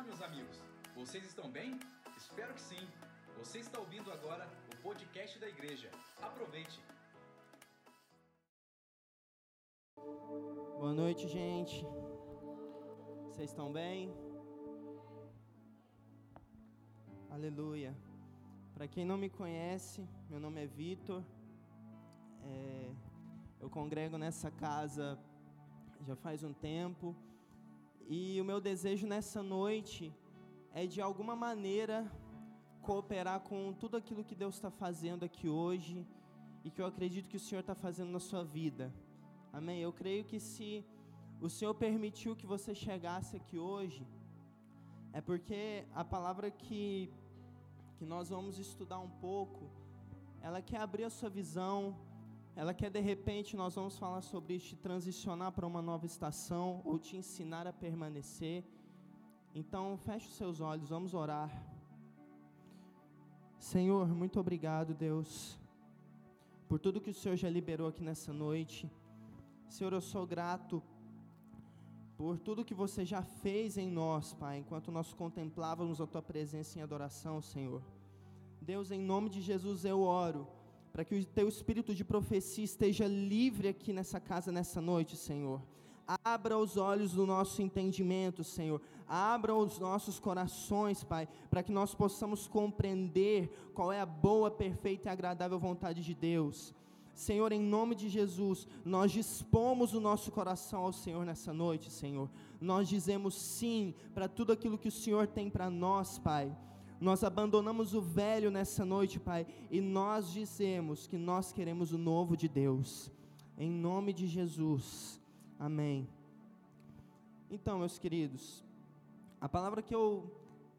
Olá, meus amigos. Vocês estão bem? Espero que sim. Você está ouvindo agora o podcast da igreja. Aproveite. Boa noite, gente. Vocês estão bem? Aleluia. Para quem não me conhece, meu nome é Vitor. É, eu congrego nessa casa já faz um tempo. E o meu desejo nessa noite é de alguma maneira cooperar com tudo aquilo que Deus está fazendo aqui hoje e que eu acredito que o Senhor está fazendo na sua vida. Amém? Eu creio que se o Senhor permitiu que você chegasse aqui hoje, é porque a palavra que, que nós vamos estudar um pouco, ela quer abrir a sua visão, ela quer de repente, nós vamos falar sobre te transicionar para uma nova estação ou te ensinar a permanecer. Então, feche os seus olhos, vamos orar. Senhor, muito obrigado, Deus, por tudo que o Senhor já liberou aqui nessa noite. Senhor, eu sou grato por tudo que você já fez em nós, Pai, enquanto nós contemplávamos a tua presença em adoração, Senhor. Deus, em nome de Jesus eu oro para que o teu espírito de profecia esteja livre aqui nessa casa nessa noite, Senhor. Abra os olhos do nosso entendimento, Senhor. Abra os nossos corações, Pai, para que nós possamos compreender qual é a boa, perfeita e agradável vontade de Deus. Senhor, em nome de Jesus, nós dispomos o nosso coração ao Senhor nessa noite, Senhor. Nós dizemos sim para tudo aquilo que o Senhor tem para nós, Pai. Nós abandonamos o velho nessa noite, Pai, e nós dizemos que nós queremos o novo de Deus. Em nome de Jesus. Amém. Então, meus queridos, a palavra que eu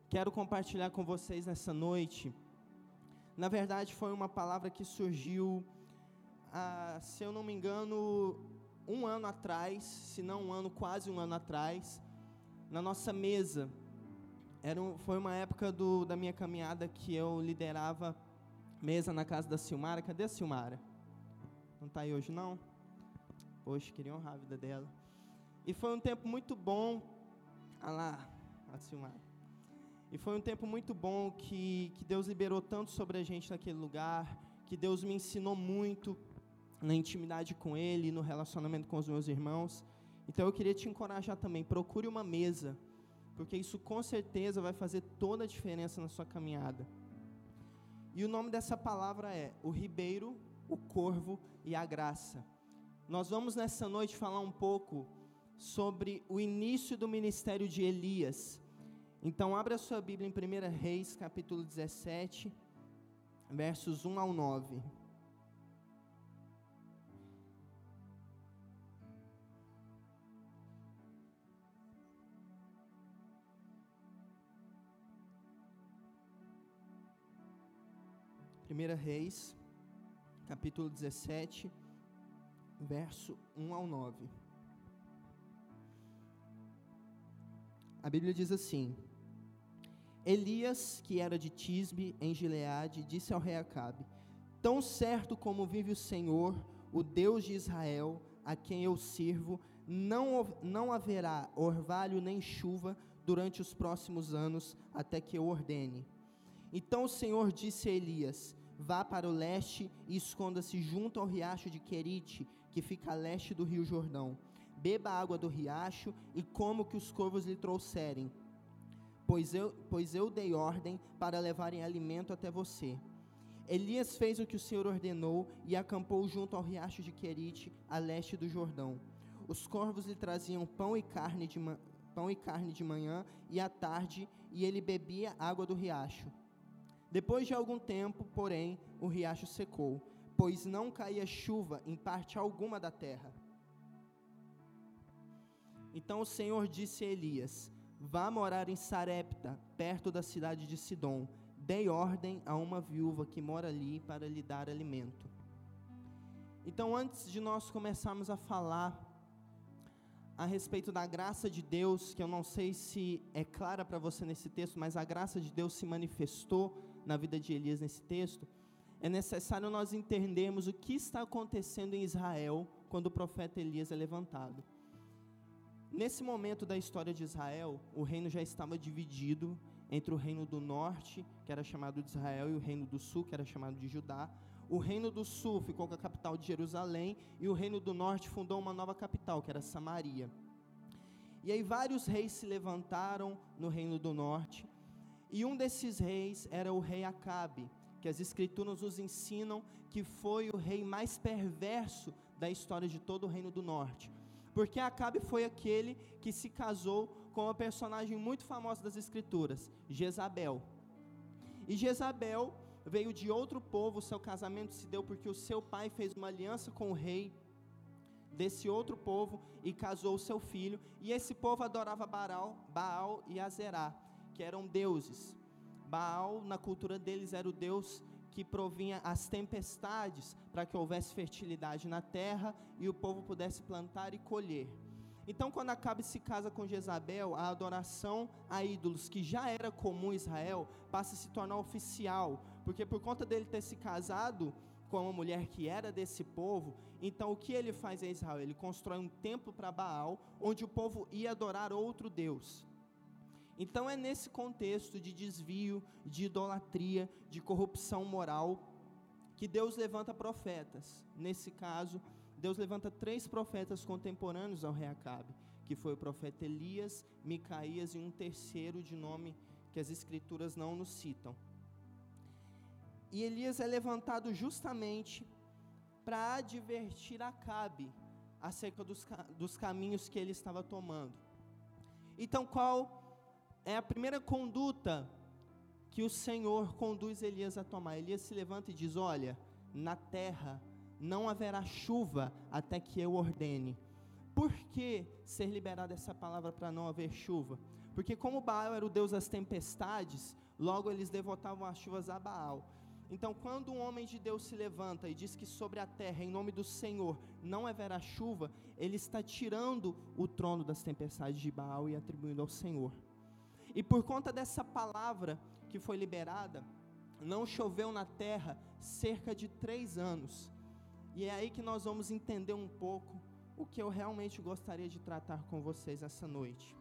quero compartilhar com vocês nessa noite, na verdade foi uma palavra que surgiu, ah, se eu não me engano, um ano atrás, se não um ano, quase um ano atrás, na nossa mesa era um, foi uma época do, da minha caminhada que eu liderava mesa na casa da Silmara. Cadê a Silmara? Não está aí hoje não? Poxa, queria honrar a vida dela. E foi um tempo muito bom. Ah lá, a Silmara. E foi um tempo muito bom que, que Deus liberou tanto sobre a gente naquele lugar, que Deus me ensinou muito na intimidade com Ele, no relacionamento com os meus irmãos. Então eu queria te encorajar também, procure uma mesa porque isso com certeza vai fazer toda a diferença na sua caminhada. E o nome dessa palavra é o ribeiro, o corvo e a graça. Nós vamos nessa noite falar um pouco sobre o início do ministério de Elias. Então, abra sua Bíblia em 1 Reis, capítulo 17, versos 1 ao 9. 1 Reis, capítulo 17, verso 1 ao 9. A Bíblia diz assim: Elias, que era de Tisbe, em Gileade, disse ao rei Acabe: Tão certo como vive o Senhor, o Deus de Israel, a quem eu sirvo, não, não haverá orvalho nem chuva durante os próximos anos, até que eu ordene. Então o Senhor disse a Elias: vá para o leste e esconda-se junto ao riacho de Querite, que fica a leste do rio Jordão. Beba a água do riacho e coma o que os corvos lhe trouxerem, pois eu, pois eu dei ordem para levarem alimento até você. Elias fez o que o Senhor ordenou e acampou junto ao riacho de Querite, a leste do Jordão. Os corvos lhe traziam pão e carne de, pão e carne de manhã e à tarde, e ele bebia água do riacho. Depois de algum tempo, porém, o riacho secou, pois não caía chuva em parte alguma da terra. Então o Senhor disse a Elias: Vá morar em Sarepta, perto da cidade de Sidom. Dei ordem a uma viúva que mora ali para lhe dar alimento. Então, antes de nós começarmos a falar a respeito da graça de Deus, que eu não sei se é clara para você nesse texto, mas a graça de Deus se manifestou na vida de Elias nesse texto, é necessário nós entendermos o que está acontecendo em Israel quando o profeta Elias é levantado. Nesse momento da história de Israel, o reino já estava dividido entre o reino do norte, que era chamado de Israel, e o reino do sul, que era chamado de Judá. O reino do sul ficou com a capital de Jerusalém, e o reino do norte fundou uma nova capital, que era Samaria. E aí vários reis se levantaram no reino do norte, e um desses reis era o rei Acabe, que as escrituras nos ensinam que foi o rei mais perverso da história de todo o reino do norte. Porque Acabe foi aquele que se casou com uma personagem muito famosa das escrituras, Jezabel. E Jezabel veio de outro povo, seu casamento se deu porque o seu pai fez uma aliança com o rei desse outro povo e casou seu filho, e esse povo adorava Baal, Baal e Azerá, que eram deuses. Baal, na cultura deles, era o deus que provinha as tempestades para que houvesse fertilidade na terra e o povo pudesse plantar e colher. Então, quando Acabe se casa com Jezabel, a adoração a ídolos, que já era comum em Israel, passa a se tornar oficial, porque por conta dele ter se casado com uma mulher que era desse povo, então o que ele faz em Israel? Ele constrói um templo para Baal, onde o povo ia adorar outro Deus. Então é nesse contexto de desvio, de idolatria, de corrupção moral, que Deus levanta profetas. Nesse caso, Deus levanta três profetas contemporâneos ao rei Acabe, que foi o profeta Elias, Micaías e um terceiro de nome que as escrituras não nos citam. E Elias é levantado justamente para advertir Acabe acerca dos, dos caminhos que ele estava tomando. Então, qual é a primeira conduta que o Senhor conduz Elias a tomar. Elias se levanta e diz: Olha, na terra não haverá chuva até que eu ordene. Por que ser liberada essa palavra para não haver chuva? Porque, como Baal era o deus das tempestades, logo eles devotavam as chuvas a Baal. Então, quando um homem de Deus se levanta e diz que sobre a terra, em nome do Senhor, não haverá chuva, ele está tirando o trono das tempestades de Baal e atribuindo ao Senhor. E por conta dessa palavra que foi liberada, não choveu na terra cerca de três anos. E é aí que nós vamos entender um pouco o que eu realmente gostaria de tratar com vocês essa noite.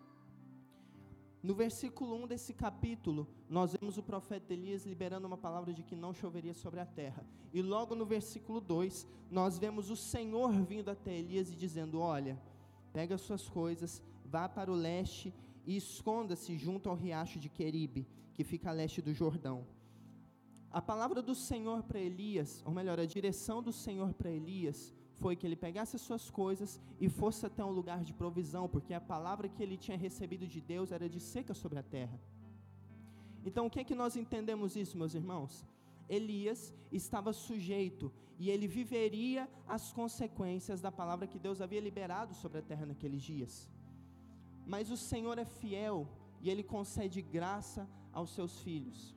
No versículo 1 desse capítulo, nós vemos o profeta Elias liberando uma palavra de que não choveria sobre a terra. E logo no versículo 2, nós vemos o Senhor vindo até Elias e dizendo: Olha, pega suas coisas, vá para o leste e esconda-se junto ao riacho de Queribe, que fica a leste do Jordão. A palavra do Senhor para Elias, ou melhor, a direção do Senhor para Elias, foi que ele pegasse as suas coisas e fosse até um lugar de provisão, porque a palavra que ele tinha recebido de Deus era de seca sobre a terra. Então, o que é que nós entendemos isso, meus irmãos? Elias estava sujeito e ele viveria as consequências da palavra que Deus havia liberado sobre a terra naqueles dias. Mas o Senhor é fiel e ele concede graça aos seus filhos.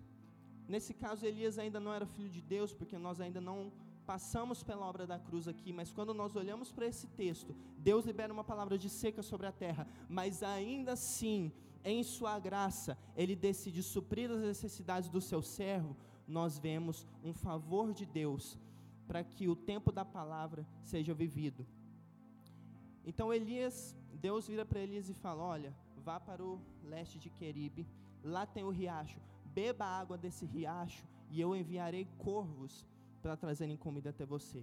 Nesse caso, Elias ainda não era filho de Deus, porque nós ainda não passamos pela obra da cruz aqui, mas quando nós olhamos para esse texto, Deus libera uma palavra de seca sobre a terra, mas ainda assim, em Sua graça, Ele decide suprir as necessidades do seu servo. Nós vemos um favor de Deus para que o tempo da palavra seja vivido. Então Elias Deus vira para Elias e fala: Olha, vá para o leste de Queribe, lá tem o riacho, beba a água desse riacho e eu enviarei corvos para trazerem comida até você.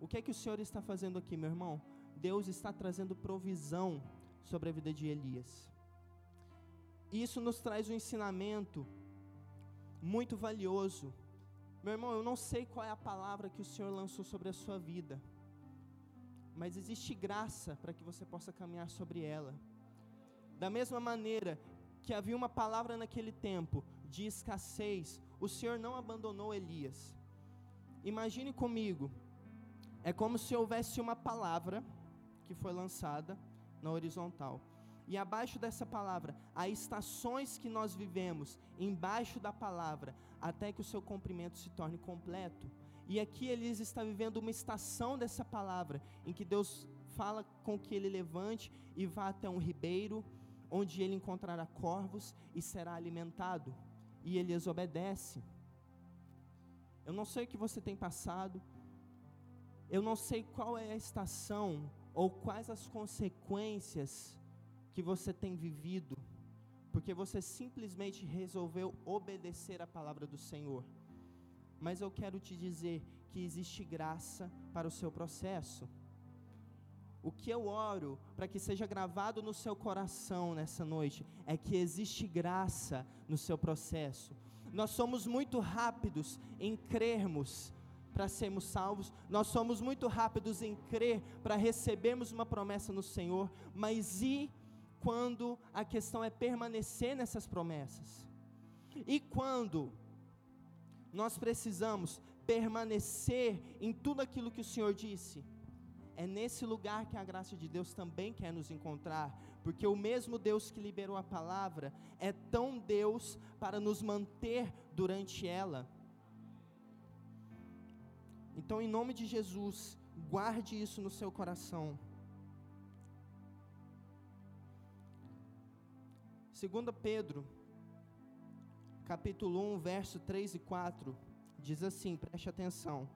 O que é que o Senhor está fazendo aqui, meu irmão? Deus está trazendo provisão sobre a vida de Elias. Isso nos traz um ensinamento muito valioso. Meu irmão, eu não sei qual é a palavra que o Senhor lançou sobre a sua vida mas existe graça para que você possa caminhar sobre ela. Da mesma maneira que havia uma palavra naquele tempo de escassez, o Senhor não abandonou Elias. Imagine comigo, é como se houvesse uma palavra que foi lançada na horizontal. E abaixo dessa palavra, há estações que nós vivemos embaixo da palavra, até que o seu cumprimento se torne completo. E aqui Elias está vivendo uma estação dessa palavra, em que Deus fala com que ele levante e vá até um ribeiro, onde ele encontrará corvos e será alimentado. E Elias obedece. Eu não sei o que você tem passado, eu não sei qual é a estação ou quais as consequências que você tem vivido, porque você simplesmente resolveu obedecer a palavra do Senhor. Mas eu quero te dizer que existe graça para o seu processo. O que eu oro para que seja gravado no seu coração nessa noite é que existe graça no seu processo. Nós somos muito rápidos em crermos para sermos salvos, nós somos muito rápidos em crer para recebermos uma promessa no Senhor, mas e quando a questão é permanecer nessas promessas? E quando nós precisamos permanecer em tudo aquilo que o Senhor disse? é nesse lugar que a graça de Deus também quer nos encontrar, porque o mesmo Deus que liberou a palavra é tão Deus para nos manter durante ela. Então, em nome de Jesus, guarde isso no seu coração. Segunda Pedro, capítulo 1, verso 3 e 4, diz assim, preste atenção.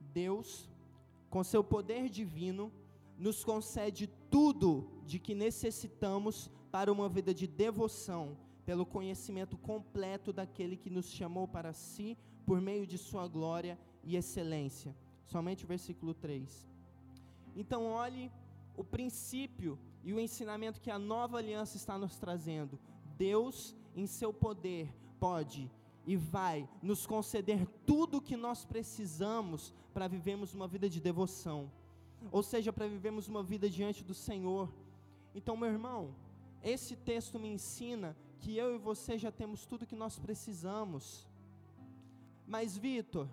Deus, com seu poder divino, nos concede tudo de que necessitamos para uma vida de devoção, pelo conhecimento completo daquele que nos chamou para si por meio de sua glória e excelência. Somente o versículo 3. Então, olhe o princípio e o ensinamento que a nova aliança está nos trazendo. Deus, em seu poder, pode e vai nos conceder tudo o que nós precisamos para vivermos uma vida de devoção, ou seja, para vivermos uma vida diante do Senhor. Então, meu irmão, esse texto me ensina que eu e você já temos tudo que nós precisamos. Mas, Vitor,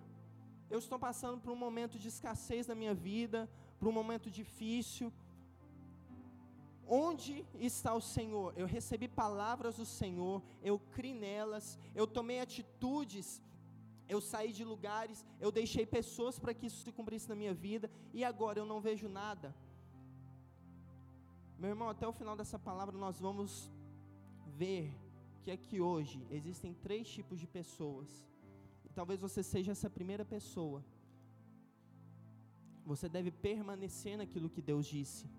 eu estou passando por um momento de escassez na minha vida, por um momento difícil, Onde está o Senhor? Eu recebi palavras do Senhor, eu criei nelas, eu tomei atitudes, eu saí de lugares, eu deixei pessoas para que isso se cumprisse na minha vida, e agora eu não vejo nada. Meu irmão, até o final dessa palavra nós vamos ver que aqui hoje existem três tipos de pessoas. E talvez você seja essa primeira pessoa. Você deve permanecer naquilo que Deus disse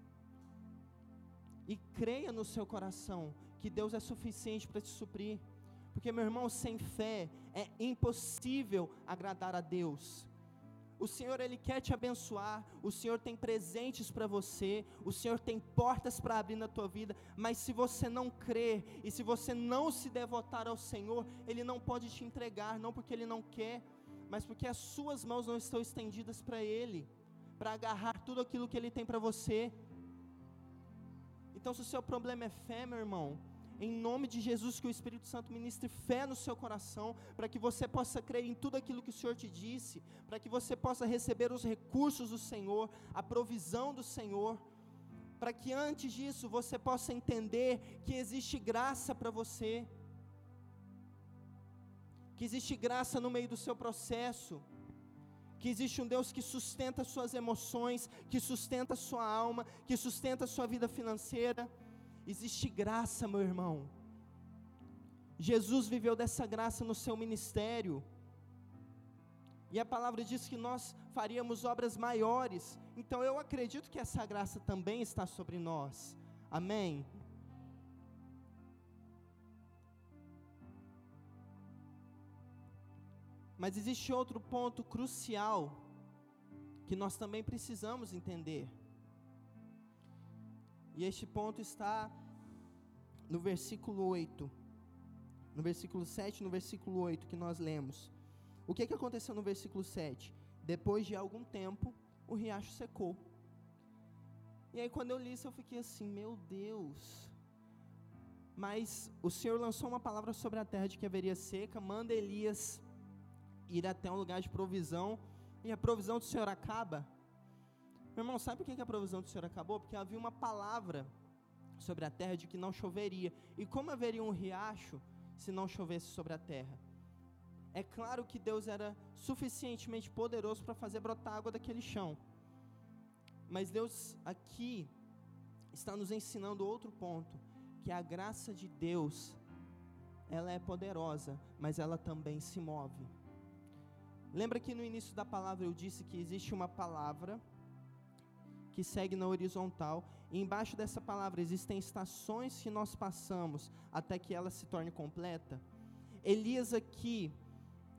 e creia no seu coração que Deus é suficiente para te suprir. Porque, meu irmão, sem fé é impossível agradar a Deus. O Senhor, Ele quer te abençoar, o Senhor tem presentes para você, o Senhor tem portas para abrir na tua vida, mas se você não crer e se você não se devotar ao Senhor, Ele não pode te entregar, não porque Ele não quer, mas porque as suas mãos não estão estendidas para Ele, para agarrar tudo aquilo que Ele tem para você. Então, se o seu problema é fé, meu irmão, em nome de Jesus, que o Espírito Santo ministre fé no seu coração, para que você possa crer em tudo aquilo que o Senhor te disse, para que você possa receber os recursos do Senhor, a provisão do Senhor, para que antes disso você possa entender que existe graça para você, que existe graça no meio do seu processo, que existe um Deus que sustenta suas emoções, que sustenta sua alma, que sustenta sua vida financeira. Existe graça, meu irmão. Jesus viveu dessa graça no seu ministério. E a palavra diz que nós faríamos obras maiores. Então eu acredito que essa graça também está sobre nós. Amém. Mas existe outro ponto crucial que nós também precisamos entender. E este ponto está no versículo 8. No versículo 7 e no versículo 8 que nós lemos. O que, que aconteceu no versículo 7? Depois de algum tempo, o riacho secou. E aí, quando eu li isso, eu fiquei assim: Meu Deus. Mas o Senhor lançou uma palavra sobre a terra de que haveria seca, manda Elias ir até um lugar de provisão e a provisão do Senhor acaba. Meu irmão, sabe por que a provisão do Senhor acabou? Porque havia uma palavra sobre a terra de que não choveria. E como haveria um riacho se não chovesse sobre a terra? É claro que Deus era suficientemente poderoso para fazer brotar água daquele chão. Mas Deus aqui está nos ensinando outro ponto, que a graça de Deus, ela é poderosa, mas ela também se move. Lembra que no início da palavra eu disse que existe uma palavra que segue na horizontal. E embaixo dessa palavra existem estações que nós passamos até que ela se torne completa. Elias aqui,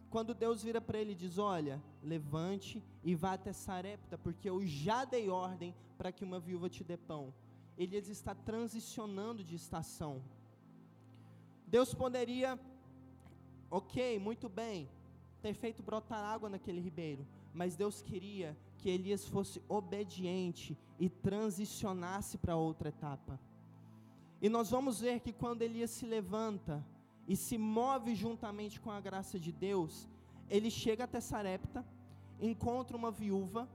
quando Deus vira para ele e diz: Olha, levante e vá até Sarepta, porque eu já dei ordem para que uma viúva te dê pão. Elias está transicionando de estação. Deus poderia, ok, muito bem, ter feito brotar água naquele ribeiro, mas Deus queria que Elias fosse obediente e transicionasse para outra etapa. E nós vamos ver que quando Elias se levanta e se move juntamente com a graça de Deus, ele chega até Sarepta, encontra uma viúva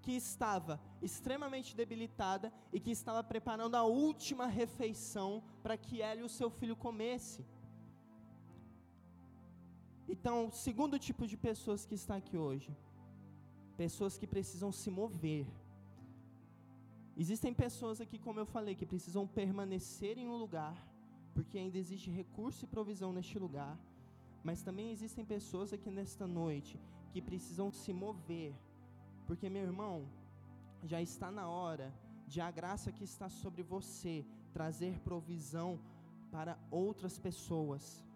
que estava extremamente debilitada e que estava preparando a última refeição para que ela e o seu filho comesse. Então, segundo tipo de pessoas que está aqui hoje, pessoas que precisam se mover. Existem pessoas aqui, como eu falei, que precisam permanecer em um lugar, porque ainda existe recurso e provisão neste lugar. Mas também existem pessoas aqui nesta noite que precisam se mover, porque meu irmão, já está na hora de a graça que está sobre você trazer provisão para outras pessoas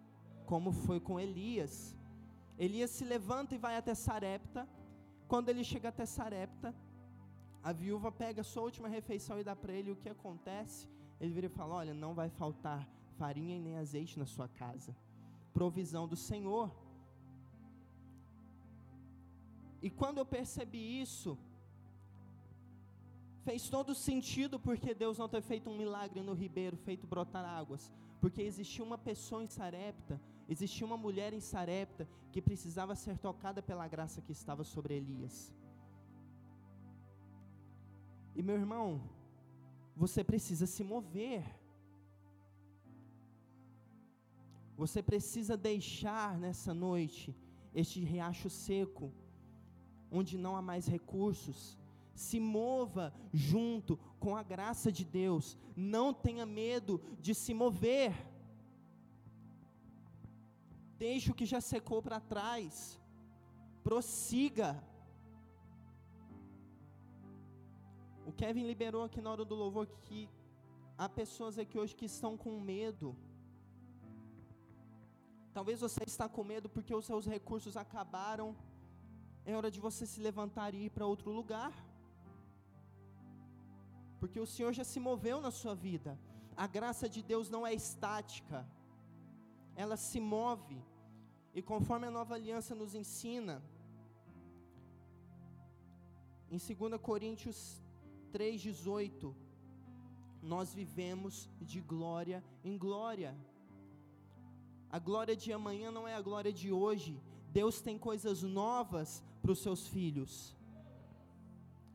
como foi com Elias. Elias se levanta e vai até Sarepta. Quando ele chega até Sarepta, a viúva pega sua última refeição e dá para ele o que acontece. Ele vira e fala: Olha, não vai faltar farinha e nem azeite na sua casa. Provisão do Senhor. E quando eu percebi isso, fez todo sentido porque Deus não ter feito um milagre no ribeiro, feito brotar águas, porque existia uma pessoa em Sarepta Existia uma mulher em Sarepta que precisava ser tocada pela graça que estava sobre Elias. E meu irmão, você precisa se mover. Você precisa deixar nessa noite este riacho seco, onde não há mais recursos. Se mova junto com a graça de Deus. Não tenha medo de se mover. Deixe o que já secou para trás. Prossiga. O Kevin liberou aqui na hora do louvor que há pessoas aqui hoje que estão com medo. Talvez você está com medo porque os seus recursos acabaram. É hora de você se levantar e ir para outro lugar. Porque o Senhor já se moveu na sua vida. A graça de Deus não é estática. Ela se move. E conforme a nova aliança nos ensina, em 2 Coríntios 3,18, nós vivemos de glória em glória. A glória de amanhã não é a glória de hoje. Deus tem coisas novas para os seus filhos.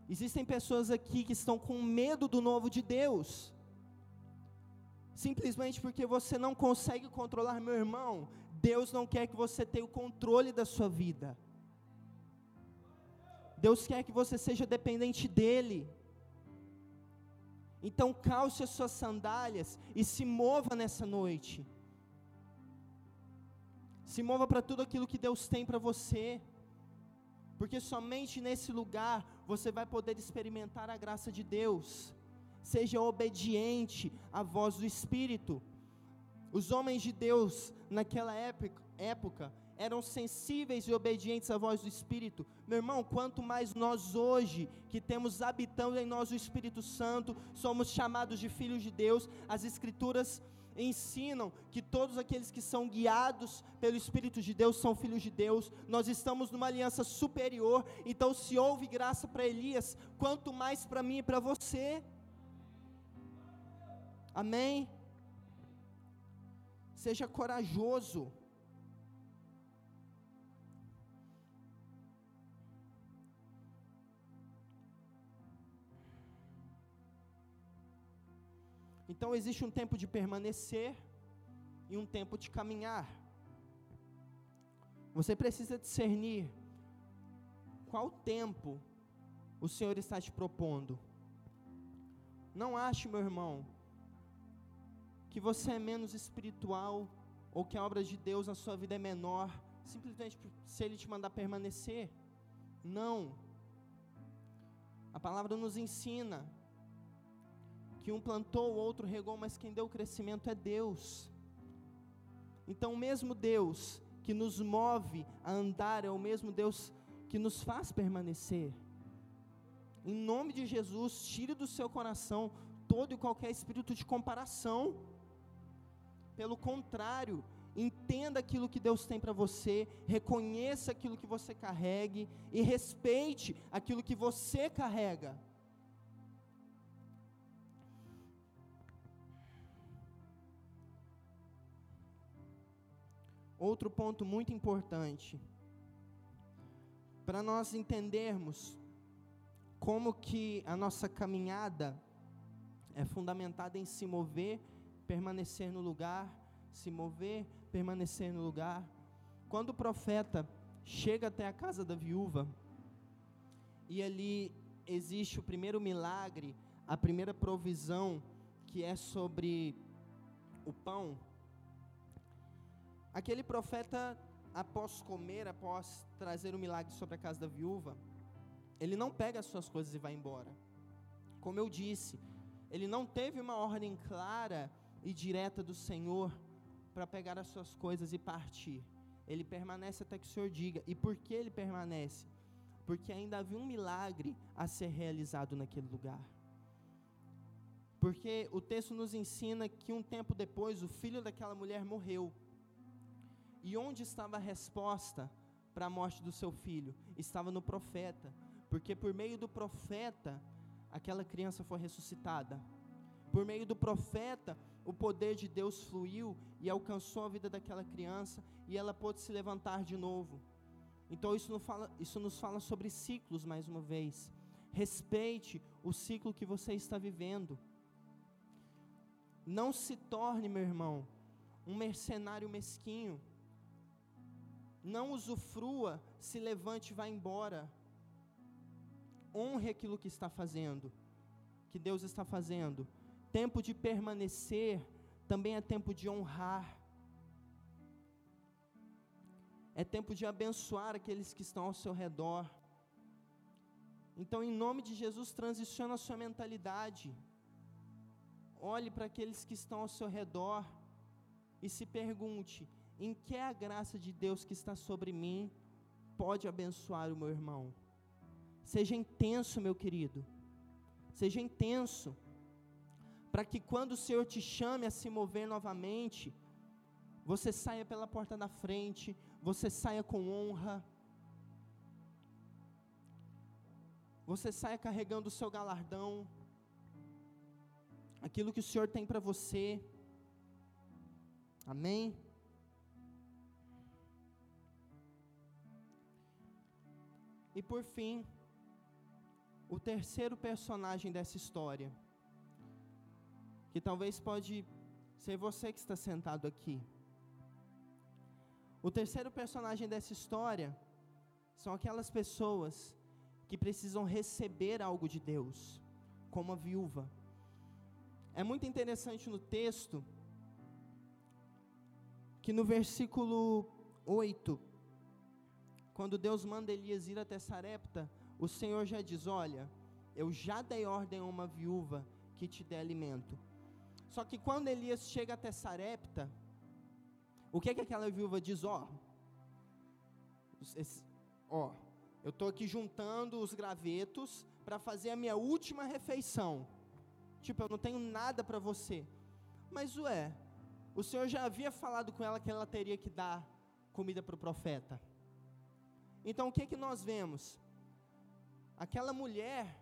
Existem pessoas aqui que estão com medo do novo de Deus, simplesmente porque você não consegue controlar, meu irmão. Deus não quer que você tenha o controle da sua vida. Deus quer que você seja dependente dEle. Então calce as suas sandálias e se mova nessa noite. Se mova para tudo aquilo que Deus tem para você. Porque somente nesse lugar você vai poder experimentar a graça de Deus. Seja obediente à voz do Espírito. Os homens de Deus naquela época, época eram sensíveis e obedientes à voz do Espírito. Meu irmão, quanto mais nós hoje, que temos habitando em nós o Espírito Santo, somos chamados de filhos de Deus, as Escrituras ensinam que todos aqueles que são guiados pelo Espírito de Deus são filhos de Deus. Nós estamos numa aliança superior, então se houve graça para Elias, quanto mais para mim e para você. Amém? Seja corajoso. Então existe um tempo de permanecer e um tempo de caminhar. Você precisa discernir qual tempo o Senhor está te propondo. Não ache, meu irmão, que você é menos espiritual ou que a obra de Deus na sua vida é menor, simplesmente se Ele te mandar permanecer. Não. A palavra nos ensina que um plantou, o outro regou, mas quem deu o crescimento é Deus. Então, o mesmo Deus que nos move a andar é o mesmo Deus que nos faz permanecer. Em nome de Jesus, tire do seu coração todo e qualquer espírito de comparação. Pelo contrário, entenda aquilo que Deus tem para você, reconheça aquilo que você carregue e respeite aquilo que você carrega. Outro ponto muito importante, para nós entendermos como que a nossa caminhada é fundamentada em se mover, permanecer no lugar, se mover, permanecer no lugar. Quando o profeta chega até a casa da viúva, e ali existe o primeiro milagre, a primeira provisão, que é sobre o pão. Aquele profeta, após comer, após trazer o milagre sobre a casa da viúva, ele não pega as suas coisas e vai embora. Como eu disse, ele não teve uma ordem clara e direta do Senhor para pegar as suas coisas e partir. Ele permanece até que o Senhor diga. E por que ele permanece? Porque ainda havia um milagre a ser realizado naquele lugar. Porque o texto nos ensina que um tempo depois o filho daquela mulher morreu. E onde estava a resposta para a morte do seu filho? Estava no profeta. Porque por meio do profeta aquela criança foi ressuscitada. Por meio do profeta, o poder de Deus fluiu e alcançou a vida daquela criança e ela pôde se levantar de novo. Então isso nos fala, isso nos fala sobre ciclos mais uma vez. Respeite o ciclo que você está vivendo. Não se torne, meu irmão, um mercenário mesquinho. Não usufrua, se levante e vá embora honre aquilo que está fazendo, que Deus está fazendo. Tempo de permanecer também é tempo de honrar. É tempo de abençoar aqueles que estão ao seu redor. Então, em nome de Jesus, transiciona a sua mentalidade. Olhe para aqueles que estão ao seu redor e se pergunte: em que a graça de Deus que está sobre mim pode abençoar o meu irmão? Seja intenso, meu querido. Seja intenso. Para que quando o Senhor te chame a se mover novamente, você saia pela porta da frente, você saia com honra. Você saia carregando o seu galardão. Aquilo que o Senhor tem para você. Amém? E por fim, o terceiro personagem dessa história, que talvez pode ser você que está sentado aqui. O terceiro personagem dessa história são aquelas pessoas que precisam receber algo de Deus, como a viúva. É muito interessante no texto que no versículo 8, quando Deus manda Elias ir até Sarepta, o Senhor já diz: Olha, eu já dei ordem a uma viúva que te dê alimento. Só que quando Elias chega até Sarepta, o que é que aquela viúva diz? Ó, ó, eu estou aqui juntando os gravetos para fazer a minha última refeição. Tipo, eu não tenho nada para você. Mas ué, o Senhor já havia falado com ela que ela teria que dar comida para o profeta. Então o que é que nós vemos? Aquela mulher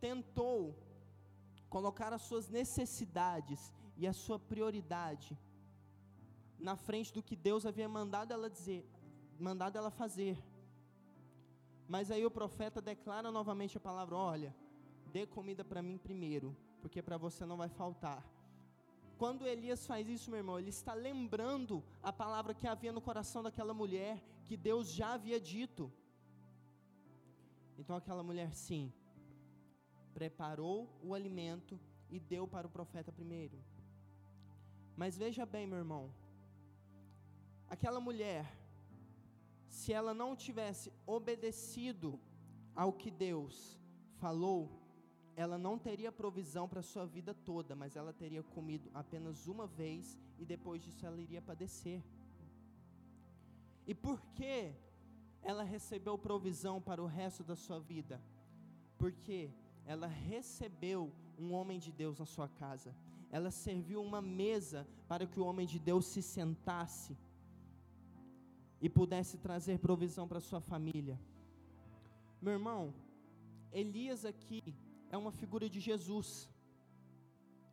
tentou colocar as suas necessidades e a sua prioridade na frente do que Deus havia mandado ela dizer, mandado ela fazer. Mas aí o profeta declara novamente a palavra: olha, dê comida para mim primeiro, porque para você não vai faltar. Quando Elias faz isso, meu irmão, ele está lembrando a palavra que havia no coração daquela mulher, que Deus já havia dito. Então aquela mulher, sim, preparou o alimento e deu para o profeta primeiro. Mas veja bem, meu irmão, aquela mulher, se ela não tivesse obedecido ao que Deus falou, ela não teria provisão para a sua vida toda, mas ela teria comido apenas uma vez e depois disso ela iria padecer. E por que ela recebeu provisão para o resto da sua vida? Porque ela recebeu um homem de Deus na sua casa. Ela serviu uma mesa para que o homem de Deus se sentasse e pudesse trazer provisão para sua família. Meu irmão, Elias aqui é uma figura de Jesus,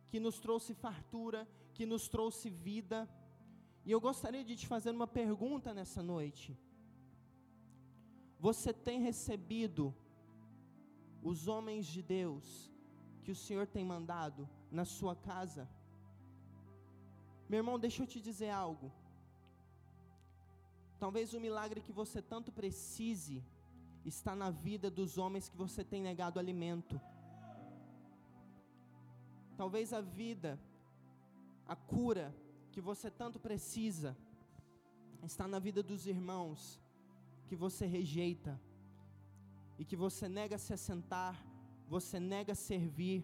que nos trouxe fartura, que nos trouxe vida. E eu gostaria de te fazer uma pergunta nessa noite. Você tem recebido os homens de Deus que o Senhor tem mandado na sua casa? Meu irmão, deixa eu te dizer algo. Talvez o milagre que você tanto precise está na vida dos homens que você tem negado alimento. Talvez a vida, a cura que você tanto precisa, está na vida dos irmãos que você rejeita e que você nega se assentar, você nega servir.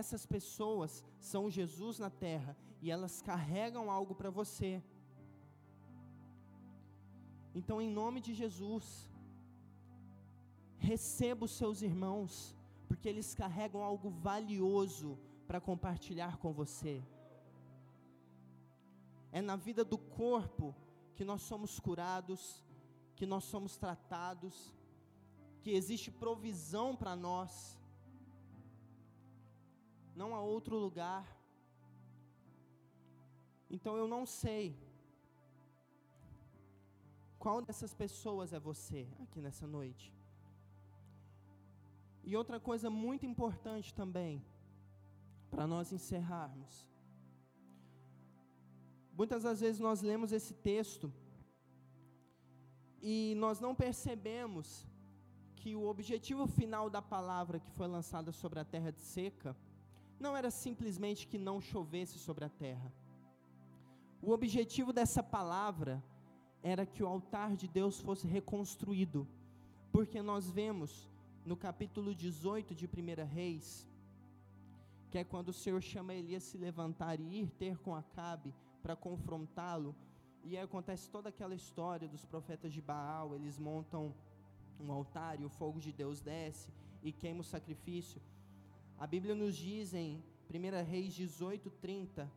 Essas pessoas são Jesus na terra e elas carregam algo para você. Então, em nome de Jesus, Receba os seus irmãos, porque eles carregam algo valioso para compartilhar com você. É na vida do corpo que nós somos curados, que nós somos tratados, que existe provisão para nós. Não há outro lugar. Então eu não sei qual dessas pessoas é você aqui nessa noite. E outra coisa muito importante também, para nós encerrarmos. Muitas das vezes nós lemos esse texto e nós não percebemos que o objetivo final da palavra que foi lançada sobre a terra de seca não era simplesmente que não chovesse sobre a terra. O objetivo dessa palavra era que o altar de Deus fosse reconstruído, porque nós vemos no capítulo 18 de 1 Reis, que é quando o Senhor chama Elias se levantar e ir ter com Acabe para confrontá-lo, e aí acontece toda aquela história dos profetas de Baal, eles montam um altar e o fogo de Deus desce e queima o sacrifício. A Bíblia nos diz em 1 Reis 18:30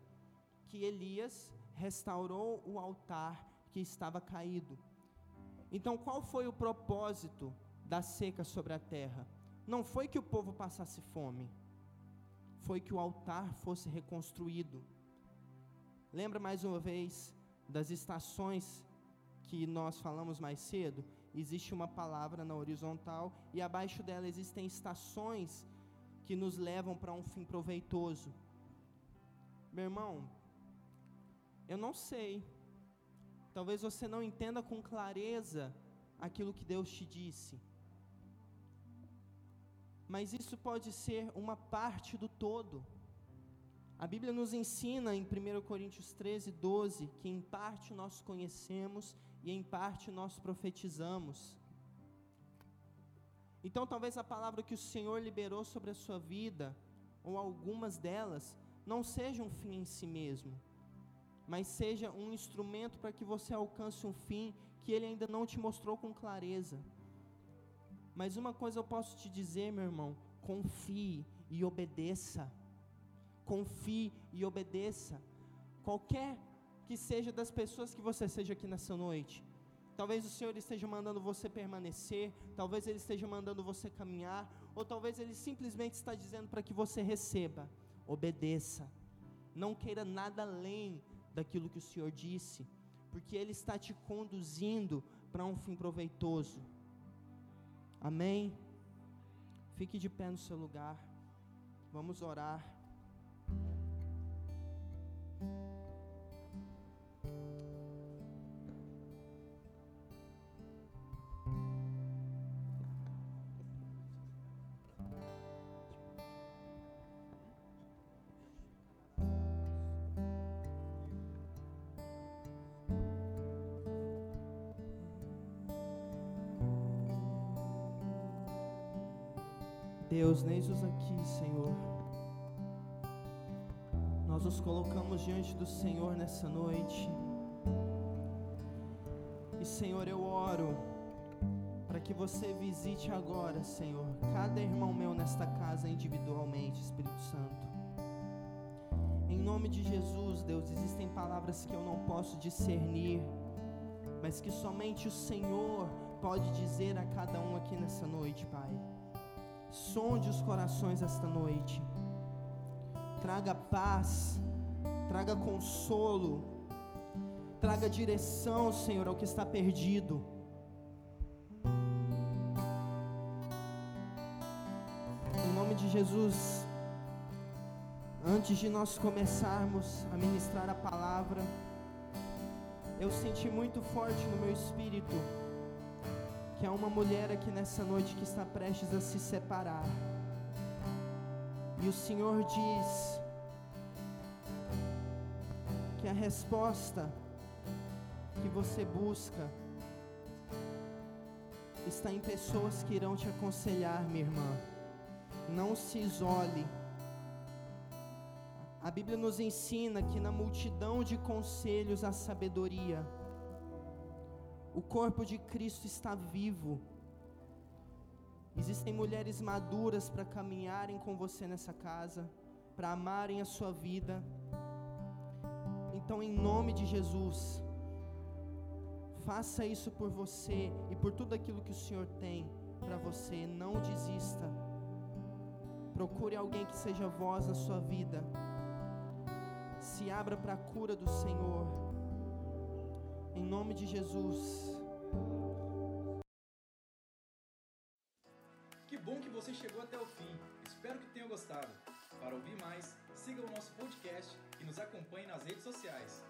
que Elias restaurou o altar que estava caído. Então, qual foi o propósito da seca sobre a terra, não foi que o povo passasse fome, foi que o altar fosse reconstruído. Lembra mais uma vez das estações que nós falamos mais cedo? Existe uma palavra na horizontal e abaixo dela existem estações que nos levam para um fim proveitoso. Meu irmão, eu não sei, talvez você não entenda com clareza aquilo que Deus te disse mas isso pode ser uma parte do todo. A Bíblia nos ensina em 1 Coríntios 13, 12, que em parte nós conhecemos e em parte nós profetizamos. Então, talvez a palavra que o Senhor liberou sobre a sua vida, ou algumas delas, não seja um fim em si mesmo, mas seja um instrumento para que você alcance um fim que Ele ainda não te mostrou com clareza. Mas uma coisa eu posso te dizer, meu irmão: confie e obedeça. Confie e obedeça. Qualquer que seja das pessoas que você seja aqui nessa noite. Talvez o Senhor esteja mandando você permanecer, talvez Ele esteja mandando você caminhar, ou talvez Ele simplesmente está dizendo para que você receba. Obedeça. Não queira nada além daquilo que o Senhor disse, porque Ele está te conduzindo para um fim proveitoso. Amém? Fique de pé no seu lugar. Vamos orar. Deus, eis-os aqui, Senhor. Nós nos colocamos diante do Senhor nessa noite. E, Senhor, eu oro para que você visite agora, Senhor, cada irmão meu nesta casa individualmente, Espírito Santo. Em nome de Jesus, Deus, existem palavras que eu não posso discernir, mas que somente o Senhor pode dizer a cada um aqui nessa noite, Pai. Sonde os corações esta noite. Traga paz, traga consolo, traga direção, Senhor, ao que está perdido. Em nome de Jesus, antes de nós começarmos a ministrar a palavra, eu senti muito forte no meu espírito que há uma mulher aqui nessa noite que está prestes a se separar. E o Senhor diz que a resposta que você busca está em pessoas que irão te aconselhar, minha irmã. Não se isole. A Bíblia nos ensina que na multidão de conselhos há sabedoria. O corpo de Cristo está vivo. Existem mulheres maduras para caminharem com você nessa casa, para amarem a sua vida. Então, em nome de Jesus, faça isso por você e por tudo aquilo que o Senhor tem para você. Não desista. Procure alguém que seja voz na sua vida. Se abra para a cura do Senhor. Em nome de Jesus. Que bom que você chegou até o fim. Espero que tenha gostado. Para ouvir mais, siga o nosso podcast e nos acompanhe nas redes sociais.